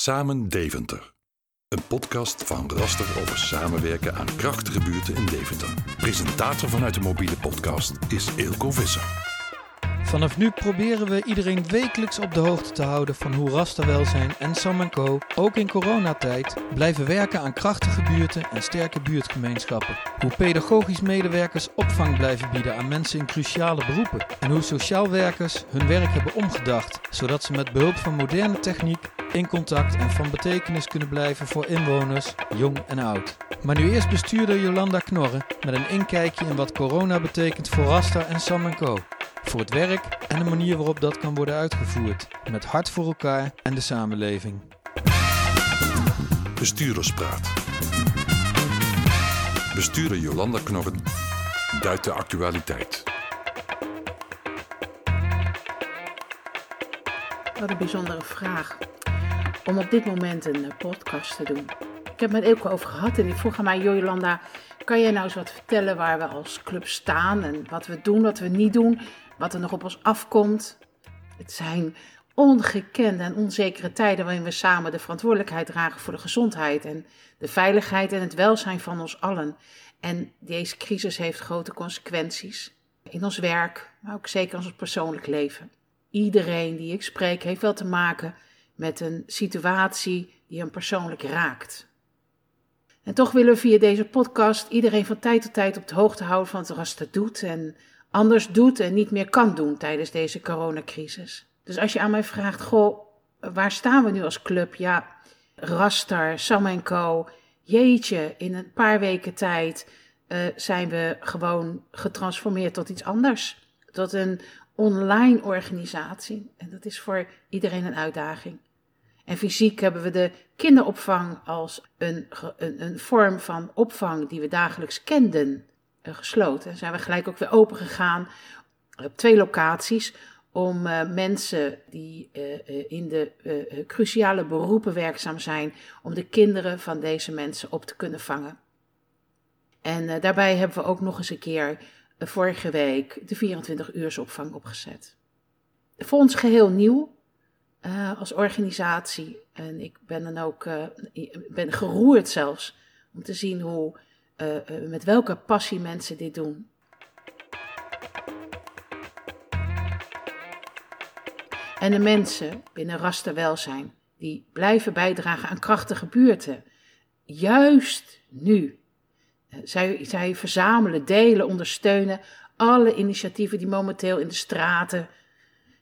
Samen Deventer. Een podcast van Raster over samenwerken aan krachtige buurten in Deventer. Presentator vanuit de mobiele podcast is Eelco Visser. Vanaf nu proberen we iedereen wekelijks op de hoogte te houden van hoe Rasterwelzijn en Sam Co. ook in coronatijd blijven werken aan krachtige buurten en sterke buurtgemeenschappen. Hoe pedagogisch medewerkers opvang blijven bieden aan mensen in cruciale beroepen. En hoe sociaal werkers hun werk hebben omgedacht, zodat ze met behulp van moderne techniek in contact en van betekenis kunnen blijven voor inwoners, jong en oud. Maar nu eerst bestuurder Jolanda Knorren met een inkijkje in wat corona betekent voor Rasta en Sam Co voor het werk en de manier waarop dat kan worden uitgevoerd, met hart voor elkaar en de samenleving. Bestuurderspraat. Bestuurder Jolanda Knorren duidt de actualiteit. Wat een bijzondere vraag om op dit moment een eh, podcast te doen. Ik heb het met Eelco over gehad en ik vroeg aan mij, Jolanda, kan jij nou eens wat vertellen waar we als club staan en wat we doen, wat we niet doen? Wat er nog op ons afkomt. Het zijn ongekende en onzekere tijden waarin we samen de verantwoordelijkheid dragen voor de gezondheid en de veiligheid en het welzijn van ons allen. En deze crisis heeft grote consequenties in ons werk, maar ook zeker in ons persoonlijk leven. Iedereen die ik spreek heeft wel te maken met een situatie die hem persoonlijk raakt. En toch willen we via deze podcast iedereen van tijd tot tijd op de hoogte houden van wat Rasta doet en anders doet en niet meer kan doen tijdens deze coronacrisis. Dus als je aan mij vraagt, goh, waar staan we nu als club? Ja, Rastar, Sam Co. Jeetje, in een paar weken tijd uh, zijn we gewoon getransformeerd tot iets anders. Tot een online organisatie. En dat is voor iedereen een uitdaging. En fysiek hebben we de kinderopvang als een, een, een vorm van opvang die we dagelijks kenden. Eh, gesloten. Zijn we gelijk ook weer open gegaan op twee locaties om uh, mensen die uh, in de cruciale beroepen werkzaam zijn, om de kinderen van deze mensen op te kunnen vangen. En daarbij hebben we ook nog eens een keer vorige week de 24 uursopvang opgezet. Voor ons geheel nieuw als organisatie. En ik ben dan ook ben geroerd zelfs om te zien hoe uh, met welke passie mensen dit doen. En de mensen binnen Rasterwelzijn die blijven bijdragen aan krachtige buurten. Juist nu. Eh, zij, zij verzamelen, delen, ondersteunen alle initiatieven die momenteel in de straten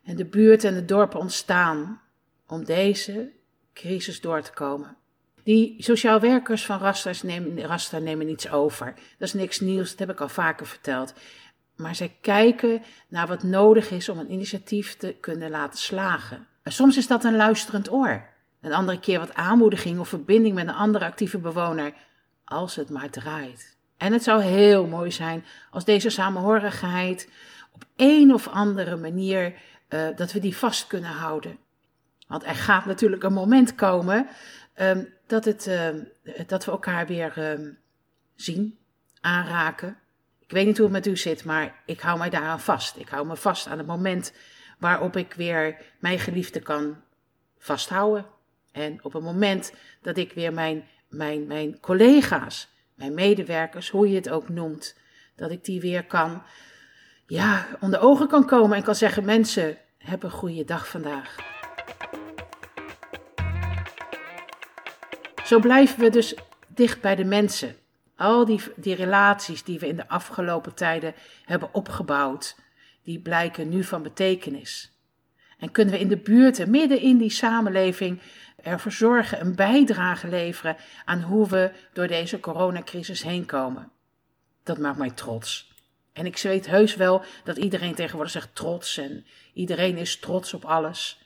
en de buurten en de dorpen ontstaan om deze crisis door te komen. Die sociaal werkers van Rasta nemen, Rasta nemen niets over. Dat is niks nieuws, dat heb ik al vaker verteld. Maar zij kijken naar wat nodig is om een initiatief te kunnen laten slagen. En soms is dat een luisterend oor. Een andere keer wat aanmoediging of verbinding met een andere actieve bewoner, als het maar draait. En het zou heel mooi zijn als deze samenhorigheid op een of andere manier, uh, dat we die vast kunnen houden. Want er gaat natuurlijk een moment komen um, dat, het, uh, dat we elkaar weer uh, zien, aanraken. Ik weet niet hoe het met u zit, maar ik hou mij daaraan vast. Ik hou me vast aan het moment waarop ik weer mijn geliefde kan vasthouden. En op het moment dat ik weer mijn, mijn, mijn collega's, mijn medewerkers, hoe je het ook noemt, dat ik die weer kan, ja, onder ogen kan komen en kan zeggen: mensen, heb een goede dag vandaag. Zo blijven we dus dicht bij de mensen. Al die, die relaties die we in de afgelopen tijden hebben opgebouwd, die blijken nu van betekenis. En kunnen we in de buurten, midden in die samenleving, ervoor zorgen, een bijdrage leveren aan hoe we door deze coronacrisis heen komen. Dat maakt mij trots. En ik weet heus wel dat iedereen tegenwoordig zegt trots en iedereen is trots op alles.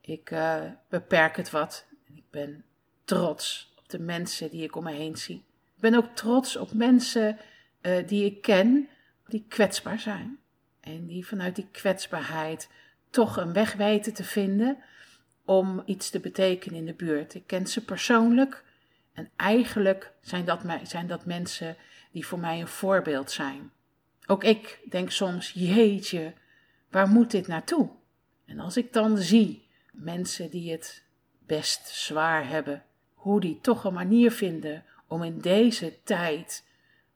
Ik uh, beperk het wat. Ik ben trots op de mensen die ik om me heen zie. Ik ben ook trots op mensen uh, die ik ken, die kwetsbaar zijn. En die vanuit die kwetsbaarheid toch een weg weten te vinden om iets te betekenen in de buurt. Ik ken ze persoonlijk en eigenlijk zijn dat, zijn dat mensen die voor mij een voorbeeld zijn. Ook ik denk soms, jeetje, waar moet dit naartoe? En als ik dan zie mensen die het best zwaar hebben, hoe die toch een manier vinden om in deze tijd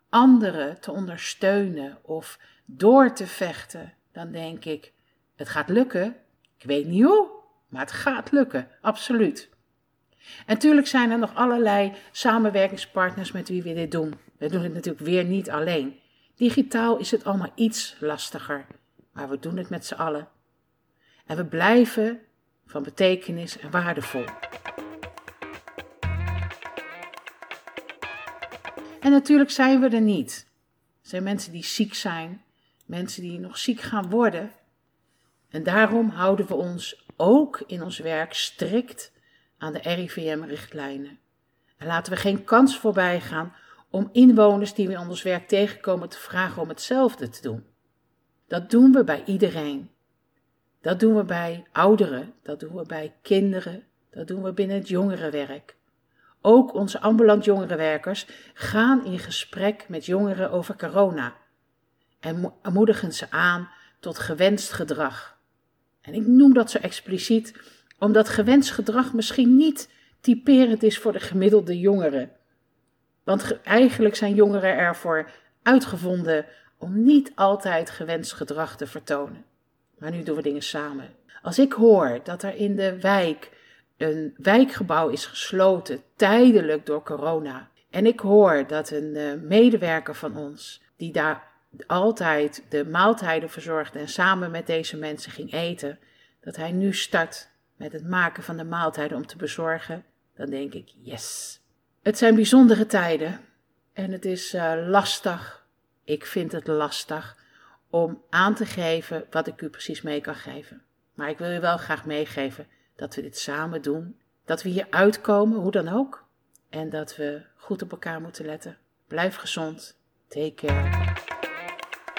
anderen te ondersteunen of door te vechten, dan denk ik: het gaat lukken. Ik weet niet hoe, maar het gaat lukken, absoluut. En natuurlijk zijn er nog allerlei samenwerkingspartners met wie we dit doen. We doen het natuurlijk weer niet alleen. Digitaal is het allemaal iets lastiger, maar we doen het met z'n allen. En we blijven van betekenis en waardevol. En natuurlijk zijn we er niet. Er zijn mensen die ziek zijn, mensen die nog ziek gaan worden. En daarom houden we ons ook in ons werk strikt aan de RIVM-richtlijnen. En laten we geen kans voorbij gaan om inwoners die we in ons werk tegenkomen te vragen om hetzelfde te doen. Dat doen we bij iedereen. Dat doen we bij ouderen, dat doen we bij kinderen, dat doen we binnen het jongerenwerk. Ook onze ambulant jongerenwerkers gaan in gesprek met jongeren over corona en moedigen ze aan tot gewenst gedrag. En ik noem dat zo expliciet omdat gewenst gedrag misschien niet typerend is voor de gemiddelde jongeren. Want eigenlijk zijn jongeren ervoor uitgevonden om niet altijd gewenst gedrag te vertonen. Maar nu doen we dingen samen. Als ik hoor dat er in de wijk een wijkgebouw is gesloten, tijdelijk door corona. En ik hoor dat een uh, medewerker van ons, die daar altijd de maaltijden verzorgde en samen met deze mensen ging eten, dat hij nu start met het maken van de maaltijden om te bezorgen, dan denk ik: yes. Het zijn bijzondere tijden en het is uh, lastig. Ik vind het lastig om aan te geven wat ik u precies mee kan geven. Maar ik wil u wel graag meegeven dat we dit samen doen. Dat we hier uitkomen, hoe dan ook. En dat we goed op elkaar moeten letten. Blijf gezond. Take care.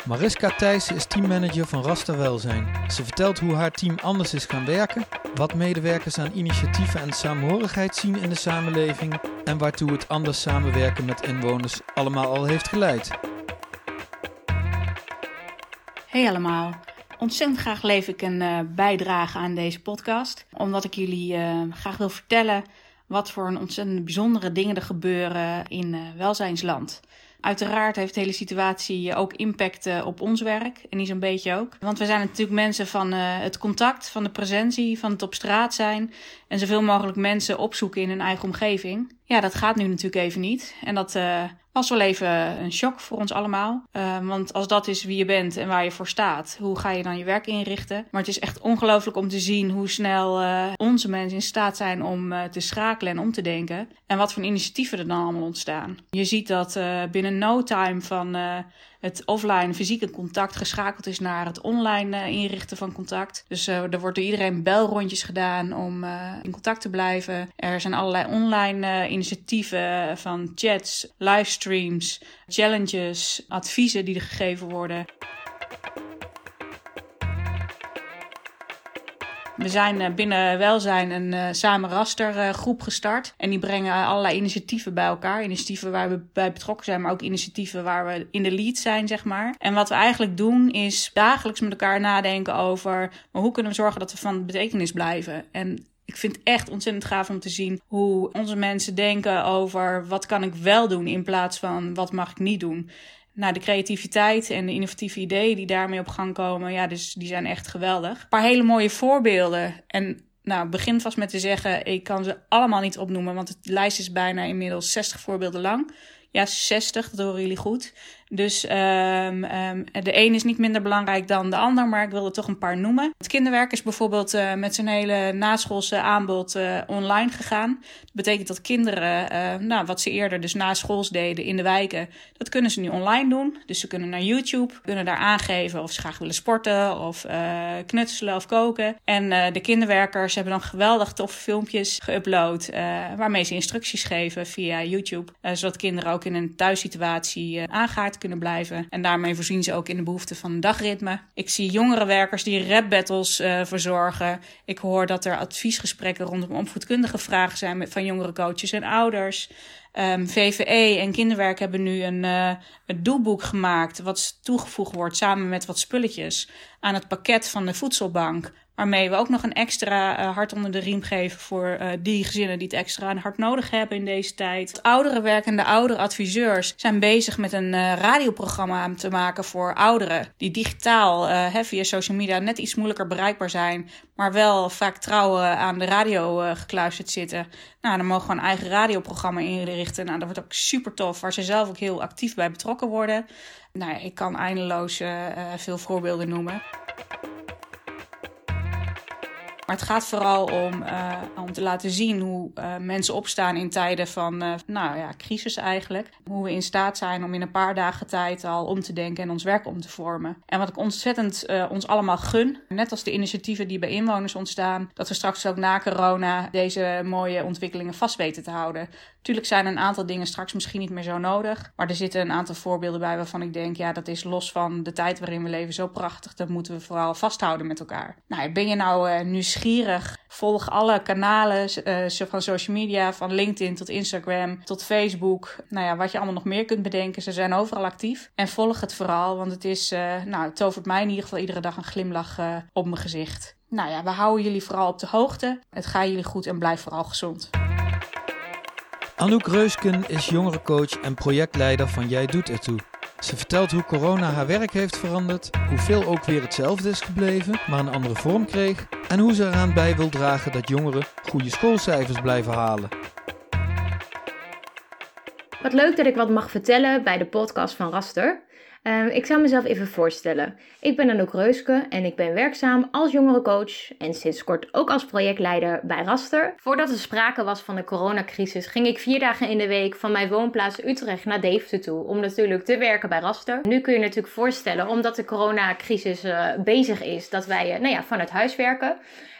Mariska Thijssen is teammanager van Rasta Welzijn. Ze vertelt hoe haar team anders is gaan werken, wat medewerkers aan initiatieven en samenhorigheid zien in de samenleving en waartoe het anders samenwerken met inwoners allemaal al heeft geleid. Hey allemaal. Ontzettend graag leef ik een uh, bijdrage aan deze podcast, omdat ik jullie uh, graag wil vertellen wat voor een ontzettend bijzondere dingen er gebeuren in uh, welzijnsland. Uiteraard heeft de hele situatie ook impact op ons werk en niet zo'n beetje ook. Want we zijn natuurlijk mensen van het contact, van de presentie, van het op straat zijn en zoveel mogelijk mensen opzoeken in hun eigen omgeving. Ja, dat gaat nu natuurlijk even niet. En dat was wel even een shock voor ons allemaal. Uh, want als dat is wie je bent en waar je voor staat, hoe ga je dan je werk inrichten? Maar het is echt ongelooflijk om te zien hoe snel uh, onze mensen in staat zijn om uh, te schakelen en om te denken. En wat voor initiatieven er dan allemaal ontstaan. Je ziet dat binnen no time van het offline fysieke contact geschakeld is naar het online uh, inrichten van contact. Dus uh, er wordt door iedereen belrondjes gedaan om uh, in contact te blijven. Er zijn allerlei online initiatieven van chats, livestreams, challenges, adviezen die er gegeven worden. We zijn eh, binnen Welzijn een uh, samen raster uh, groep gestart. En die brengen allerlei initiatieven bij elkaar. Initiatieven waar we bij betrokken zijn, maar ook initiatieven waar we in de lead zijn, zeg maar. En wat we eigenlijk doen is dagelijks met elkaar nadenken over hoe kunnen we zorgen dat we van betekenis blijven. En ik vind het echt ontzettend gaaf om te zien hoe onze mensen denken over wat kan ik wel doen in plaats van wat mag ik niet doen nou, de creativiteit en de innovatieve ideeën die daarmee op gang komen, ja, dus die zijn echt geweldig. Een paar hele mooie voorbeelden. En nou, begin vast met te zeggen, ik kan ze allemaal niet opnoemen, want het lijst is bijna inmiddels 60 voorbeelden lang. Ja, 60, dat horen jullie goed. Dus um, um, de een is niet minder belangrijk dan de ander, maar ik wil er toch een paar noemen. Het kinderwerk is bijvoorbeeld uh, met zijn hele naschoolse aanbod uh, online gegaan. Dat betekent dat kinderen, uh, nou, wat ze eerder dus na schools deden in de wijken, dat kunnen ze nu online doen. Dus ze kunnen naar YouTube, kunnen daar aangeven of ze graag willen sporten of knutselen of koken. En de kinderwerkers hebben dan geweldig toffe filmpjes geüpload, waarmee ze instructies geven via YouTube, zodat kinderen ook in een thuissituatie aangaat kunnen blijven. En daarmee voorzien ze ook in de behoefte van een dagritme. Ik zie jongere werkers die rap battles uh, verzorgen. Ik hoor dat er adviesgesprekken rondom opvoedkundige vragen zijn met, van jongere coaches en ouders. Ehm, VVE en kinderwerk hebben nu een, uh, een doelboek gemaakt. wat toegevoegd wordt samen met wat spulletjes aan het pakket van de voedselbank Waarmee we ook nog een extra uh, hart onder de riem geven voor uh, die gezinnen die het extra hard nodig hebben in deze tijd. Oudere werkende oudere adviseurs zijn bezig met een uh, radioprogramma te maken voor ouderen. Die digitaal via social media net iets moeilijker bereikbaar zijn. Maar wel vaak trouw aan de radio gekluisterd zitten. Nou, dan mogen we een eigen radioprogramma inrichten. Nou, dat wordt ook super tof. Waar ze zelf ook heel actief bij betrokken worden. Nou, ik kan eindeloos veel voorbeelden noemen. Maar het gaat vooral om, uh, om te laten zien hoe uh, mensen opstaan in tijden van, uh, nou ja, crisis eigenlijk. Hoe we in staat zijn om in een paar dagen tijd al om te denken en ons werk om te vormen. En wat ik ontzettend ons allemaal gun, net als de initiatieven die bij inwoners ontstaan, dat we straks ook na corona deze mooie ontwikkelingen vast weten te houden. Tuurlijk zijn een aantal dingen straks misschien niet meer zo nodig. Maar er zitten een aantal voorbeelden bij waarvan ik denk, ja, dat is los van de tijd waarin we leven zo prachtig. Dat moeten we vooral vasthouden met elkaar. Nou, ben je nou uh, nieuwsgierig? Volg alle kanalen uh, van social media, van LinkedIn tot Instagram tot Facebook. Nou ja, wat je allemaal nog meer kunt bedenken. Ze zijn overal actief. En volg het vooral, want het is, uh, nou, het tovert mij in ieder geval iedere dag een glimlach op mijn gezicht. Nou ja, we houden jullie vooral op de hoogte. Het gaat jullie goed en blijf vooral gezond. Anouk Reusken is jongerencoach en projectleider van Jij Doet Ertoe. Ze vertelt hoe corona haar werk heeft veranderd, hoeveel ook weer hetzelfde is gebleven, maar een andere vorm kreeg, en hoe ze eraan bij wil dragen dat jongeren goede schoolcijfers blijven halen. Wat leuk dat ik wat mag vertellen bij de podcast van Raster. Ehm, ik zal mezelf even voorstellen. Ik ben Anouk Reuske en ik ben werkzaam als jongerencoach en sinds kort ook als projectleider bij Raster. Voordat er sprake was van de coronacrisis ging ik vier dagen in de week van mijn woonplaats Utrecht naar Deventer toe om natuurlijk te werken bij Raster. Nu kun je natuurlijk voorstellen, omdat de coronacrisis uh, bezig is, dat wij uh, nou ja, vanuit huis werken.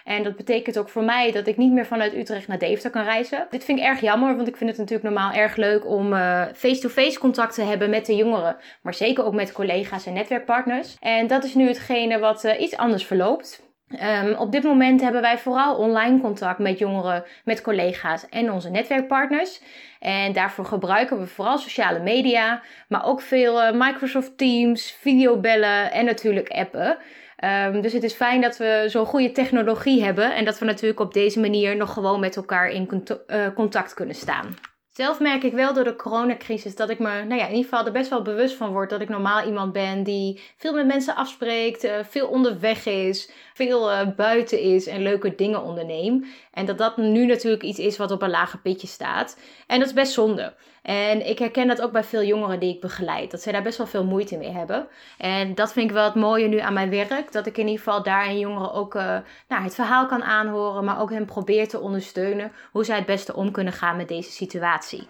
En dat betekent ook voor mij dat ik niet meer vanuit Utrecht naar Deventer kan reizen. Dit vind ik erg jammer, want ik vind het natuurlijk normaal erg leuk om eh, face-to-face -face contact te hebben met de jongeren. Maar zeker ook met collega's en netwerkpartners. En dat is nu hetgene wat uh, iets anders verloopt. Um, op dit moment hebben wij vooral online contact met jongeren, met collega's en onze netwerkpartners. En daarvoor gebruiken we vooral sociale media, maar ook veel uh, Microsoft Teams, videobellen en natuurlijk appen. Um, dus het is fijn dat we zo'n goede technologie hebben en dat we natuurlijk op deze manier nog gewoon met elkaar in uh, contact kunnen staan. Zelf merk ik wel door de coronacrisis dat ik me, nou ja, in ieder geval er best wel bewust van word dat ik normaal iemand ben die veel met mensen afspreekt, uh, veel onderweg is, veel uh, buiten is en leuke dingen onderneemt. En dat dat nu natuurlijk iets is wat op een lager pitje staat. En dat is best zonde. En ik herken dat ook bij veel jongeren die ik begeleid. Dat zij daar best wel veel moeite mee hebben. En dat vind ik wel het mooie nu aan mijn werk. Dat ik in ieder geval daar in jongeren ook uh, nou, het verhaal kan aanhoren. Maar ook hen probeer te ondersteunen hoe zij het beste om kunnen gaan met deze situatie.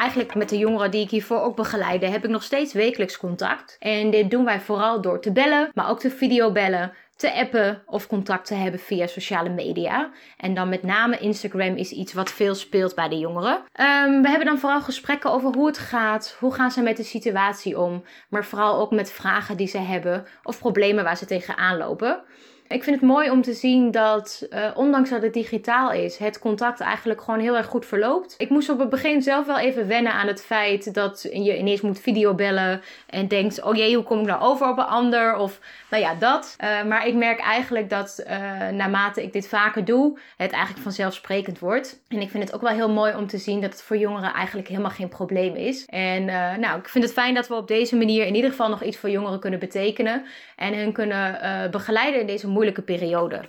eigenlijk met de jongeren die ik hiervoor ook begeleide, heb ik nog steeds wekelijks contact. En dit doen wij vooral door te bellen, maar ook te videobellen, te appen of contact te hebben via sociale media. En dan met name Instagram is iets wat veel speelt bij de jongeren. Um, we hebben dan vooral gesprekken over hoe het gaat, hoe gaan ze met de situatie om, maar vooral ook met vragen die ze hebben of problemen waar ze tegenaan lopen. Ik vind het mooi om te zien dat, uh, ondanks dat het digitaal is, het contact eigenlijk gewoon heel erg goed verloopt. Ik moest op het begin zelf wel even wennen aan het feit dat je ineens moet videobellen en denkt: oh jee, hoe kom ik nou over op een ander? Of nou ja, dat. Uh, maar ik merk eigenlijk dat uh, naarmate ik dit vaker doe, het eigenlijk vanzelfsprekend wordt. En ik vind het ook wel heel mooi om te zien dat het voor jongeren eigenlijk helemaal geen probleem is. En nou, ik vind het fijn dat we op deze manier in ieder geval nog iets voor jongeren kunnen betekenen en hun kunnen begeleiden in deze moeilijke periode.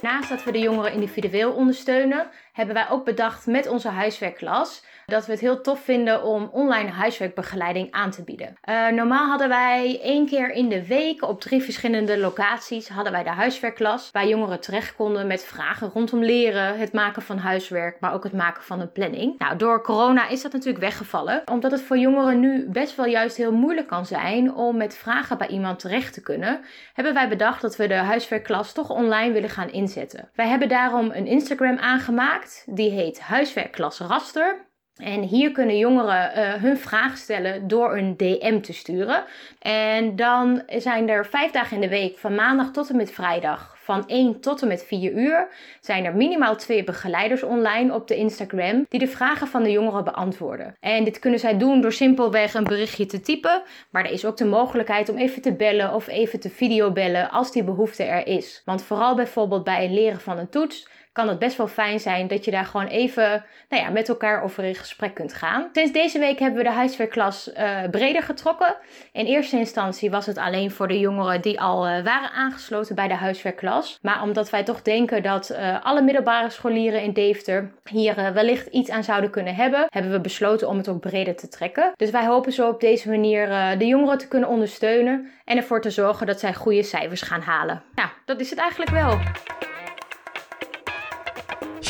Naast dat we de jongeren individueel ondersteunen, hebben wij ook bedacht met onze huiswerkklas dat we het heel tof vinden om online huiswerkbegeleiding aan te bieden. Uh, normaal hadden wij één keer in de week op drie verschillende locaties hadden wij de huiswerkklas waar jongeren terecht konden met vragen rondom leren, het maken van huiswerk, maar ook het maken van een planning. Nou, door corona is dat natuurlijk weggevallen, omdat het voor jongeren nu best wel juist heel moeilijk kan zijn om met vragen bij iemand terecht te kunnen, hebben wij bedacht dat we de huiswerkklas toch online willen gaan inzetten. Wij hebben daarom een Instagram aangemaakt, die heet Huiswerkklas Raster. En hier kunnen jongeren uh, hun vraag stellen door een DM te sturen. En dan zijn er vijf dagen in de week, van maandag tot en met vrijdag, van 1 tot en met 4 uur zijn er minimaal twee begeleiders online op de Instagram die de vragen van de jongeren beantwoorden. En dit kunnen zij doen door simpelweg een berichtje te typen, maar er is ook de mogelijkheid om even te bellen of even te videobellen als die behoefte er is. Want vooral bijvoorbeeld bij het leren van een toets kan het best wel fijn zijn dat je daar gewoon even nou ja, met elkaar over in gesprek kunt gaan. Sinds deze week hebben we de huiswerkklas uh, breder getrokken. In eerste instantie was het alleen voor de jongeren die al uh, waren aangesloten bij de huiswerkklas. Maar omdat wij toch denken dat uh, alle middelbare scholieren in Deventer hier wellicht iets aan zouden kunnen hebben, hebben we besloten om het ook breder te trekken. Dus wij hopen zo op deze manier de jongeren te kunnen ondersteunen en ervoor te zorgen dat zij goede cijfers gaan halen. Ja, dat is het eigenlijk wel.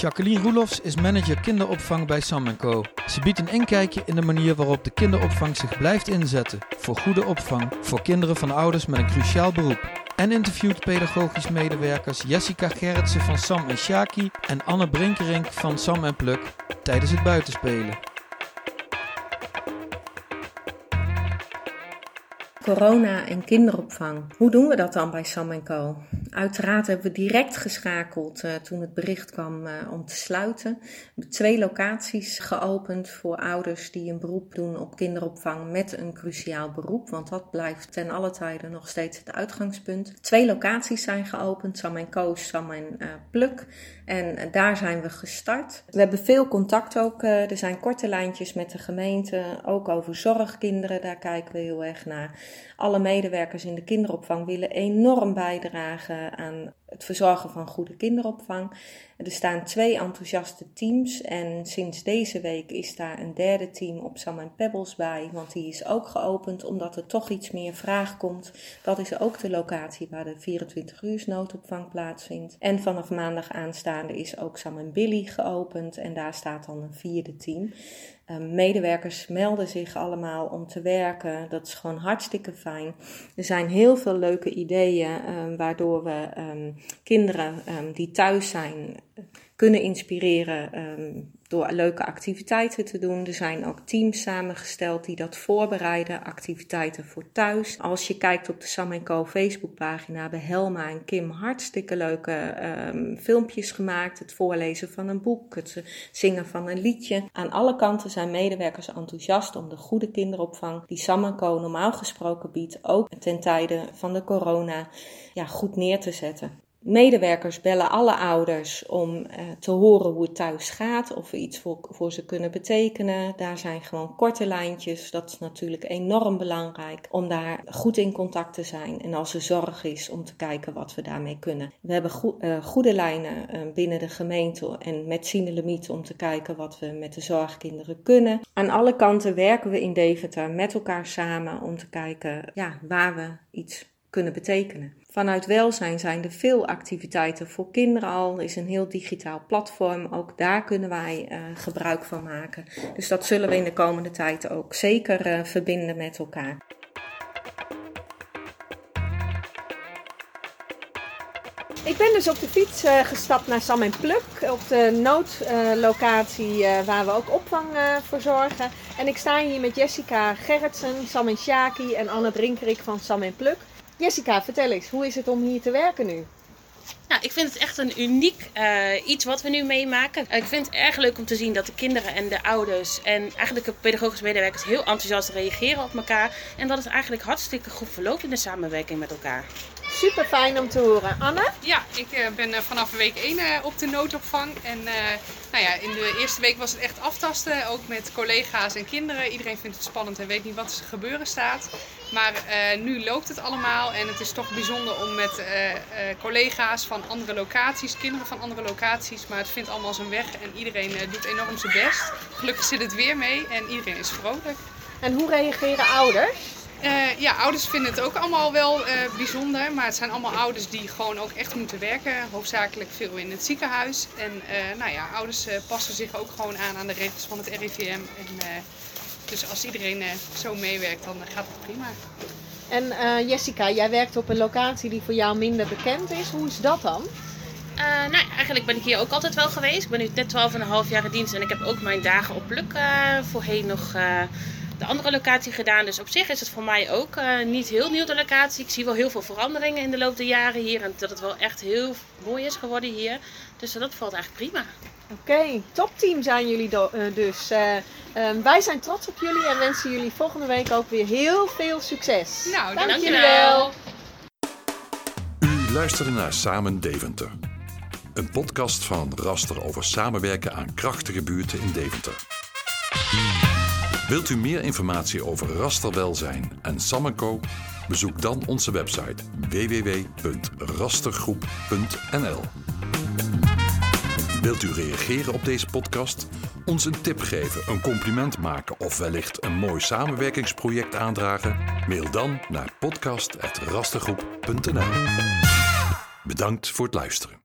Jacqueline Roelofs is manager kinderopvang bij Sam Co. Ze biedt een inkijkje in de manier waarop de kinderopvang zich blijft inzetten voor goede opvang voor kinderen van ouders met een cruciaal beroep. En interviewt pedagogisch medewerkers Jessica Gerritsen van Sam en Shaki en Anne Brinkerink van Sam en Pluk tijdens het buitenspelen. Corona en kinderopvang. Hoe doen we dat dan bij Sam Co? Uiteraard hebben we direct geschakeld uh, toen het bericht kwam uh, om te sluiten. Twee locaties geopend voor ouders die een beroep doen op kinderopvang met een cruciaal beroep. Want dat blijft ten alle tijden nog steeds het uitgangspunt. Twee locaties zijn geopend, Sam Co, Sam en uh, Pluk. En daar zijn we gestart. We hebben veel contact ook. er zijn korte lijntjes met de gemeente, ook over zorgkinderen. Daar kijken we heel erg naar. Alle medewerkers in de kinderopvang willen enorm bijdragen aan het verzorgen van goede kinderopvang. Er staan twee enthousiaste teams en sinds deze week is daar een derde team op Sam Pebbles bij, want die is ook geopend omdat er toch iets meer vraag komt. Dat is ook de locatie waar de 24 uur noodopvang plaatsvindt. En vanaf maandag aanstaande is ook Sam Billy geopend en daar staat dan een vierde team. Um, medewerkers melden zich allemaal om te werken. Dat is gewoon hartstikke fijn. Er zijn heel veel leuke ideeën um, waardoor we um, kinderen die thuis zijn kunnen inspireren door leuke activiteiten te doen. Er zijn ook teams samengesteld die dat voorbereiden, activiteiten voor thuis. Als je kijkt op de Sam Co Facebookpagina hebben Helma en Kim hartstikke leuke um, filmpjes gemaakt. Het voorlezen van een boek, het zingen van een liedje. Aan alle kanten zijn medewerkers enthousiast om de goede kinderopvang die Sam Co normaal gesproken biedt, ook ten tijde van de corona, ja, goed neer te zetten. Medewerkers bellen alle ouders om uh, te horen hoe het thuis gaat, of we iets voor, voor ze kunnen betekenen. Daar zijn gewoon korte lijntjes. Dat is natuurlijk enorm belangrijk om daar goed in contact te zijn. En als er zorg is, om te kijken wat we daarmee kunnen. We hebben uh, goede lijnen uh, binnen de gemeente en met Sinelemiet om te kijken wat we met de zorgkinderen kunnen. Aan alle kanten werken we in Deventer met elkaar samen om te kijken ja, waar we iets kunnen betekenen. Vanuit welzijn zijn er veel activiteiten voor kinderen al. Er is een heel digitaal platform. Ook daar kunnen wij uh, gebruik van maken. Dus dat zullen we in de komende tijd ook zeker uh, verbinden met elkaar. Ik ben dus op de fiets uh, gestapt naar Sam en Pluk, op de noodlocatie waar we ook opvang voor zorgen. En ik sta hier met Jessica Gerritsen, Sam en Shaki en Anne Brinkerik van Sam en Pluk. Jessica, vertel eens, hoe is het om hier te werken nu? Nou, ik vind het echt een uniek uh, iets wat we nu meemaken. ik vind het erg leuk om te zien dat de kinderen en de ouders en eigenlijk de pedagogische medewerkers heel enthousiast reageren op elkaar. En dat het eigenlijk hartstikke goed verloopt in de samenwerking met elkaar. Super fijn om te horen. Anne? Ja, ik uh, ben uh, vanaf week 1 op de noodopvang. En nou ja, in de eerste week was het echt aftasten, ook met collega's en kinderen. Iedereen vindt het spannend en weet niet wat er gebeuren staat. Maar uh, nu loopt het allemaal en het is toch bijzonder om met uh, uh, collega's van andere locaties, kinderen van andere locaties, maar het vindt allemaal zijn weg en iedereen doet enorm zijn best. Gelukkig zit het weer mee en iedereen is vrolijk. En hoe reageren ouders? Uh, ja, ouders vinden het ook allemaal wel uh, bijzonder. Maar het zijn allemaal ouders die gewoon ook echt moeten werken. Hoofdzakelijk veel in het ziekenhuis. En uh, nou ja, ouders passen zich ook gewoon aan aan de regels van het RIVM. En, dus als iedereen zo meewerkt, dan gaat het prima. En Jessica, jij werkt op een locatie die voor jou minder bekend is. Hoe is dat dan? Uh, nou, eigenlijk ben ik hier ook altijd wel geweest. Ik ben nu net 12,5 jaar in dienst en ik heb ook mijn dagen op Pluk uh, voorheen nog uh, de andere locatie gedaan. Dus op zich is het voor mij ook niet heel nieuw de locatie. Ik zie wel heel veel veranderingen in de loop der jaren hier. En dat het wel echt heel mooi is geworden hier. Dus dat valt eigenlijk prima. Oké, topteam zijn jullie dus. Ehm, wij zijn trots op jullie en wensen jullie volgende week ook weer heel veel succes. Nou, dank dankjewel. jullie wel. U luisterde naar Samen Deventer. Een podcast van Raster over samenwerken aan krachtige buurten in Deventer. Wilt u meer informatie over rasterwelzijn en Samenco? Bezoek dan onze website www.rastergroep.nl. Wilt u reageren op deze podcast? Ons een tip geven, een compliment maken of wellicht een mooi samenwerkingsproject aandragen? Mail dan naar podcast.rastergroep.nl. Bedankt voor het luisteren.